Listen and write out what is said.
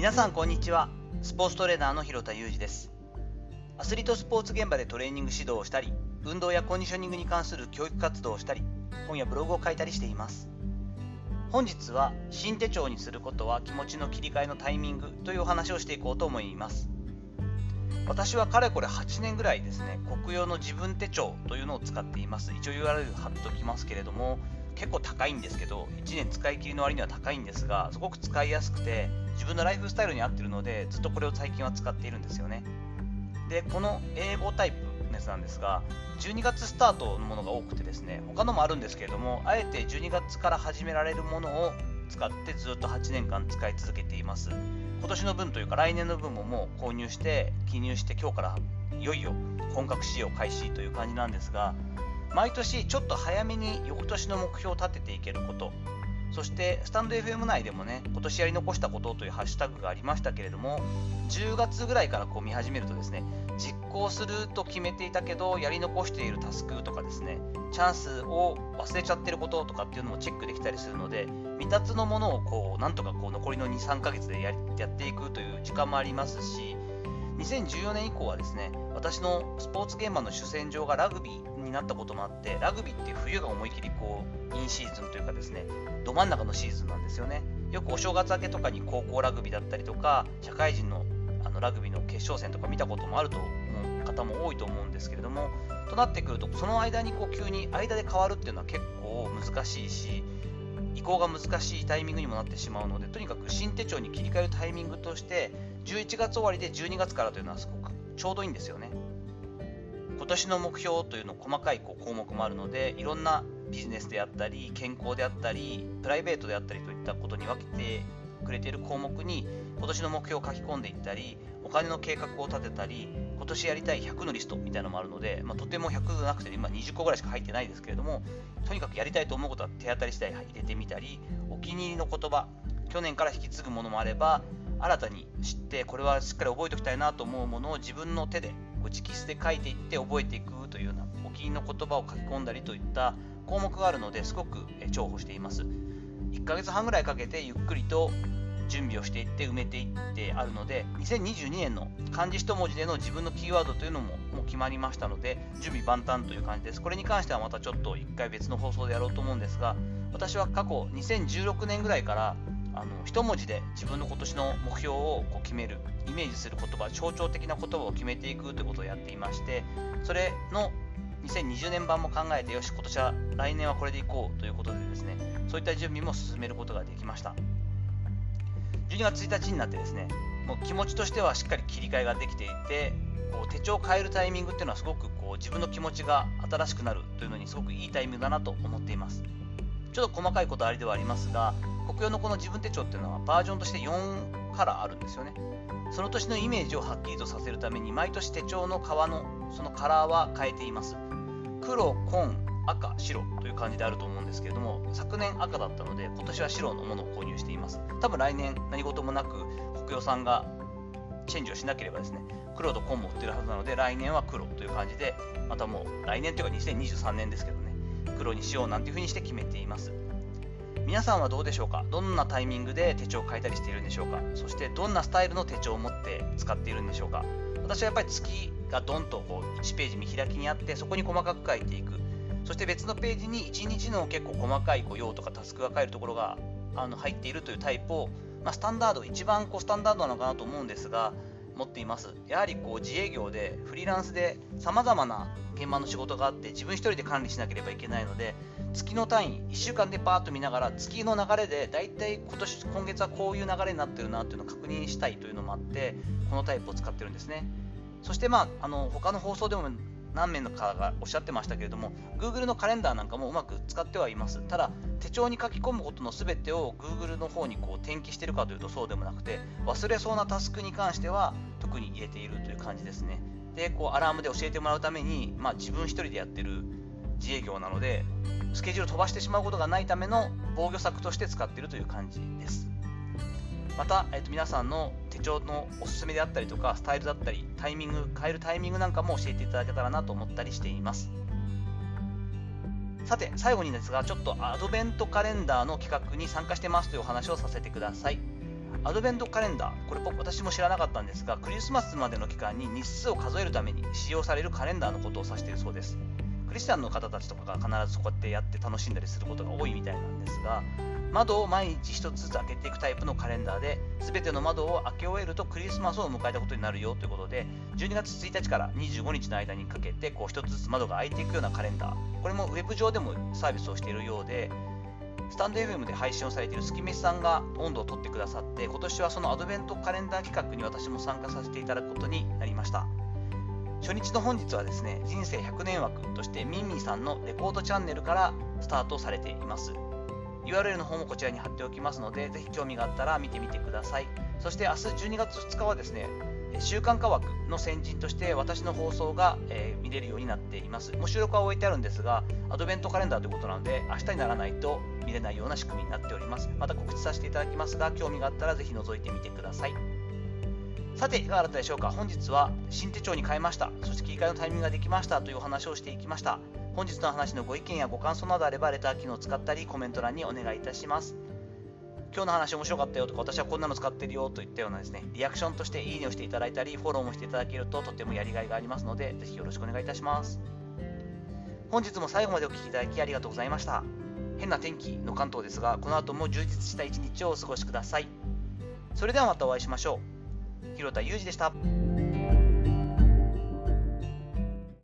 皆さんこんにちは。スポーツトレーナーの広田裕二です。アスリートスポーツ現場でトレーニング指導をしたり運動やコンディショニングに関する教育活動をしたり本やブログを書いたりしています。本日は新手帳にすることは気持ちの切り替えのタイミングというお話をしていこうと思います。私はかれこれ8年ぐらいですね国用の自分手帳というのを使っています。一応 URL 貼っておきますけれども結構高いんですけど1年使い切りの割には高いんですがすごく使いやすくて自分のライフスタイルに合ってるのでずっとこれを最近は使っているんですよね。でこの英語タイプのやつなんですが12月スタートのものが多くてですね他のもあるんですけれどもあえて12月から始められるものを使ってずっと8年間使い続けています。今年の分というか来年の分ももう購入して記入して今日からいよいよ本格使用開始という感じなんですが毎年ちょっと早めに翌年の目標を立てていけることそしてスタンド FM 内でもね今年やり残したことというハッシュタグがありましたけれども10月ぐらいからこう見始めるとですね実行すると決めていたけどやり残しているタスクとかですねチャンスを忘れちゃってることとかっていうのもチェックできたりするので未達のものをこうなんとかこう残りの23ヶ月でややっていくという時間もありますし2014年以降はですね私のスポーツ現場の主戦場がラグビーになったこともあってラグビーって冬が思い切りこうインシーズンというかですねど真ん中のシーズンなんですよねよくお正月明けとかに高校ラグビーだったりとか社会人のあのラグビーの決勝戦とか見たこともあると思う方も多いと思うんですけれどもとなってくるとその間にこう急に間で変わるっていうのは結構難しいし移行が難しいタイミングにもなってしまうのでとにかく新手帳に切り替えるタイミングとして11月終わりで12月からというのはすごくちょうどいいんですよね。今年の目標というの細かいこう項目もあるのでいろんなビジネスであったり健康であったりプライベートであったりといったことに分けてくれている項目に今年の目標を書き込んでいったりお金の計画を立てたり今年やりたい100のリストみたいなのもあるので、まあ、とても100なくて今20個ぐらいしか入ってないですけれどもとにかくやりたいと思うことは手当たり次第入れてみたりお気に入りの言葉去年から引き継ぐものもあれば新たに知ってこれはしっかり覚えておきたいなと思うものを自分の手で直筆で書いていって覚えていくというようなお気に入りの言葉を書き込んだりといった項目があるのですごく重宝しています。1ヶ月半ぐらいかけてゆっくりと準備をしていって埋めていってあるので2022年の漢字一文字での自分のキーワードというのももう決まりましたので準備万端という感じです。これに関してはまたちょっと1回別の放送でやろうと思うんですが私は過去2016年ぐらいからあの一文字で自分の今年の目標をこう決めるイメージする言葉象徴的な言葉を決めていくということをやっていましてそれの2020年版も考えてよし今年は来年はこれでいこうということでですねそういった準備も進めることができました。12月1日になってですねもう気持ちとしてはしっかり切り替えができていてこう手帳を変えるタイミングっていうのはすごくこう自分の気持ちが新しくなるというのにすごくいいタイミングだなと思っています。ちょっと細かいことありではありますが国用のこの自分手帳っていうのはバージョンとして4カラーあるんですよね。その年のイメージをはっきりとさせるために毎年手帳の革のそのカラーは変えています。黒、紺、赤、白という感じであると思うんですけれども昨年赤だったので今年は白のものを購入しています。多分来年何事もなく国用さんがチェンジをしなければですね黒と紺も売ってるはずなので来年は黒という感じでまたもう来年というか2023年ですけどね黒にしようなんていう風にして決めています。皆さんはどうでしょうか？どんなタイミングで手帳を書いたりしているんでしょうか？そしてどんなスタイルの手帳を持って使っているんでしょうか？私はやっぱり月がドンとこう1ページ見開きにあってそこに細かく書いていく。そして別のページに1日の結構細かいこう用とかタスクが書えるところがあの入っているというタイプを、まあ、スタンダード一番こうスタンダードなのかなと思うんですが持っています。やはりこう自営業でフリーランスでさまざまな現場の仕事があって自分一人で管理しなければいけないので月の単位1週間でパーッと見ながら月の流れでだいたい今年今月はこういう流れになってるなっていうのを確認したいというのもあってこのタイプを使ってるんですね。そしてまああの他の放送でも何名の方がおっしゃってましたけれども Google のカレンダーなんかもうまく使ってはいます。ただ手帳に書き込むことの全てを Google の方にこう転記してるかというとそうでもなくて忘れそうなタスクに関しては特に入れているという感じですね。でこうアラームで教えてもらうために、まあ、自分一人でやってる自営業なのでスケジュール飛ばしてしまうことがないための防御策として使っているという感じです。また、えー、と皆さんの手帳のおすすめであったりとかスタイルだったりタイミング変えるタイミングなんかも教えていただけたらなと思ったりしていますさて最後にですがちょっとアドベントカレンダーの企画に参加してますというお話をさせてくださいアドベントカレンダー、これ私も知らなかったんですが、クリスマスまでの期間に日数を数えるために使用されるカレンダーのことを指しているそうです。クリスチャンの方たちとかが必ずこうやってやって楽しんだりすることが多いみたいなんですが、窓を毎日1つずつ開けていくタイプのカレンダーで、全ての窓を開け終えるとクリスマスを迎えたことになるよということで、12月1日から25日の間にかけてこう1つずつ窓が開いていくようなカレンダー、これもウェブ上でもサービスをしているようで、スタンド FM で配信をされているスキメシさんが温度を取ってくださって、今年はそのアドベントカレンダー企画に私も参加させていただくことになりました。初日の本日はですね、人生100年枠としてミンミンさんのレコードチャンネルからスタートされています。URL の方もこちらに貼っておきますので、ぜひ興味があったら見てみてください。そして明日12月2日はですね、週刊化枠の先人として私の放送が、え、見れるようになっています。もう収録は終えてあるんですが、アドベントカレンダーということなので、明日にならないと見れないような仕組みになっております。また告知させていただきますが、興味があったらぜひ覗いてみてください。さて、いかがだったでしょうか本日は新手帳に変えました。そして切り替えのタイミングができましたというお話をしていきました。本日の話のご意見やご感想などあれば、レター機能を使ったり、コメント欄にお願いいたします。今日の話面白かったよとか、私はこんなの使ってるよといったようなですね、リアクションとしていいねをしていただいたり、フォローもしていただけるととてもやりがいがありますので、ぜひよろしくお願いいたします。本日も最後までお聴きいただきありがとうございました。変な天気の関東ですが、この後も充実した一日をお過ごしください。それではまたお会いしましょう。広田裕二でした。